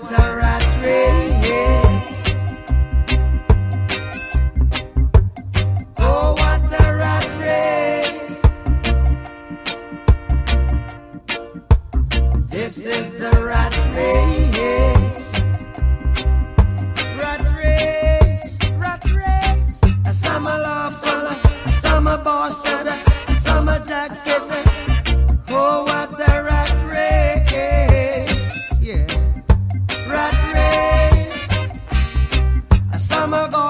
what a rat race. Oh, what a rat race. This is the rat race. Rat race, rat race. A summer love, summer, a summer boss, and Mama go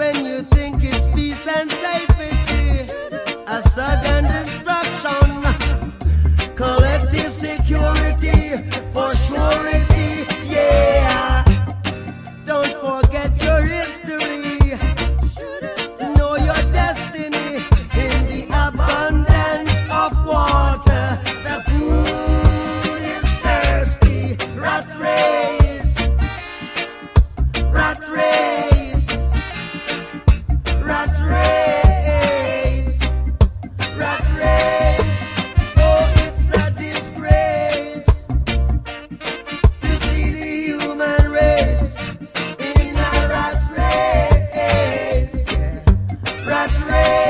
when you think it's peace and safety. not rain.